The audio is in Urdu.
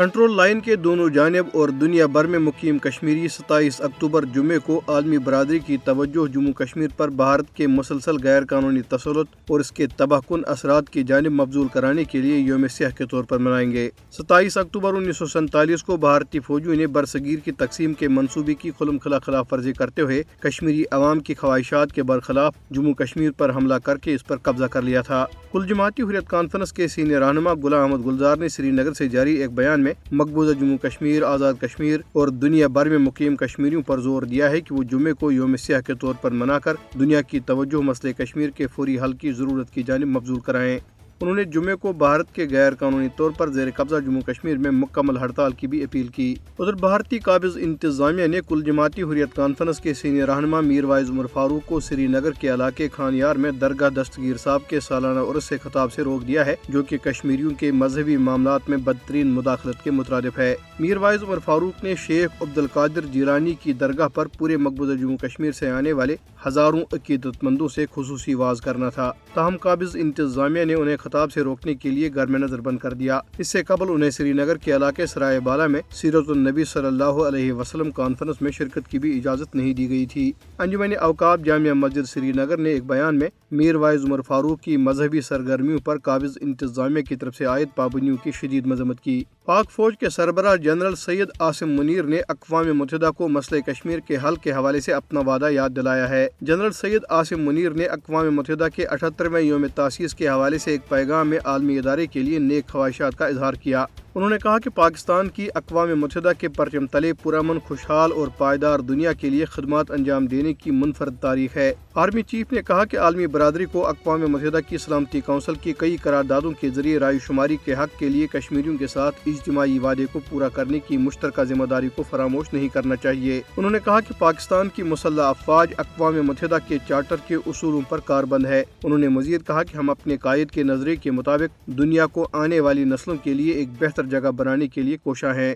کنٹرول لائن کے دونوں جانب اور دنیا بھر میں مقیم کشمیری ستائیس اکتوبر جمعے کو عالمی برادری کی توجہ جموں کشمیر پر بھارت کے مسلسل غیر قانونی تسلط اور اس کے تباہ کن اثرات کی جانب مبزول کرانے کے لیے یوم سیاح کے طور پر منائیں گے۔ ستائیس اکتوبر انیس سو سینتالیس کو بھارتی فوجیوں نے برصغیر کی تقسیم کے منصوبے کی خلم خلا خلاف ورزی کرتے ہوئے کشمیری عوام کی خواہشات کے برخلاف جموں کشمیر پر حملہ کر کے اس پر قبضہ کر لیا تھا۔ کل جماعتی حریت کانفرنس کے سینئر رہنما غلام احمد گلزار نے سری نگر سے جاری ایک بیان میں مقبوضہ جموں کشمیر، آزاد کشمیر اور دنیا بھر میں مقیم کشمیریوں پر زور دیا ہے کہ وہ جمعے کو یوم سیاح کے طور پر منا کر دنیا کی توجہ مسئلے کشمیر کے فوری حل کی ضرورت کی جانب مبزول کرائیں۔ انہوں نے جمعے کو بھارت کے غیر قانونی طور پر زیر قبضہ جموں کشمیر میں مکمل ہڑتال کی بھی اپیل کی۔ ادھر بھارتی قابض انتظامیہ نے کل جماعتی حریت کانفرنس کے سینئر رہنما میر وائز عمر فاروق کو سری نگر کے علاقے خان یار میں درگاہ دستگیر صاحب کے سالانہ عرص سے خطاب سے روک دیا ہے، جو کہ کشمیریوں کے مذہبی معاملات میں بدترین مداخلت کے مترادف ہے۔ میر وائز عمر فاروق نے شیخ عبد القادر جیرانی کی درگاہ پر پورے مقبوضہ جموں کشمیر سے آنے والے ہزاروں عقیدت مندوں سے خصوصی واز کرنا تھا۔ تاہم قابض انتظامیہ نے انہیں خطاب سے روکنے کے لیے گھر میں نظر بند کر دیا۔ اس سے قبل انہیں سری نگر کے علاقے سرائے بالا میں سیرت النبی صلی اللہ علیہ وسلم کانفرنس میں شرکت کی بھی اجازت نہیں دی گئی تھی۔ انجمن اوقاب جامعہ مسجد سری نگر نے ایک بیان میں میر وائز عمر فاروق کی مذہبی سرگرمیوں پر قابض انتظامیہ کی طرف سے عائد پابندیوں کی شدید مذمت کی۔ پاک فوج کے سربراہ جنرل سید آسم منیر نے اقوام متحدہ کو مسئلہ کشمیر کے حل کے حوالے سے اپنا وعدہ یاد دلایا ہے۔ جنرل سید آسم منیر نے اقوام متحدہ کے اٹھترویں یوم تاسیس کے حوالے سے ایک پیغام میں عالمی ادارے کے لیے نیک خواہشات کا اظہار کیا۔ انہوں نے کہا کہ پاکستان کی اقوام متحدہ کے پرچم تلے پرامن، خوشحال اور پائیدار دنیا کے لیے خدمات انجام دینے کی منفرد تاریخ ہے۔ آرمی چیف نے کہا کہ عالمی برادری کو اقوام متحدہ کی سلامتی کونسل کی کئی قراردادوں کے ذریعے رائے شماری کے حق کے لیے کشمیریوں کے ساتھ اجتماعی وعدے کو پورا کرنے کی مشترکہ ذمہ داری کو فراموش نہیں کرنا چاہیے۔ انہوں نے کہا کہ پاکستان کی مسلح افواج اقوام متحدہ کے چارٹر کے اصولوں پر کاربند ہے۔ انہوں نے مزید کہا کہ ہم اپنے قائد کے نظریے کے مطابق دنیا کو آنے والی نسلوں کے لیے ایک بہتر بہتر جگہ بنانے کے لیے کوشاں ہیں۔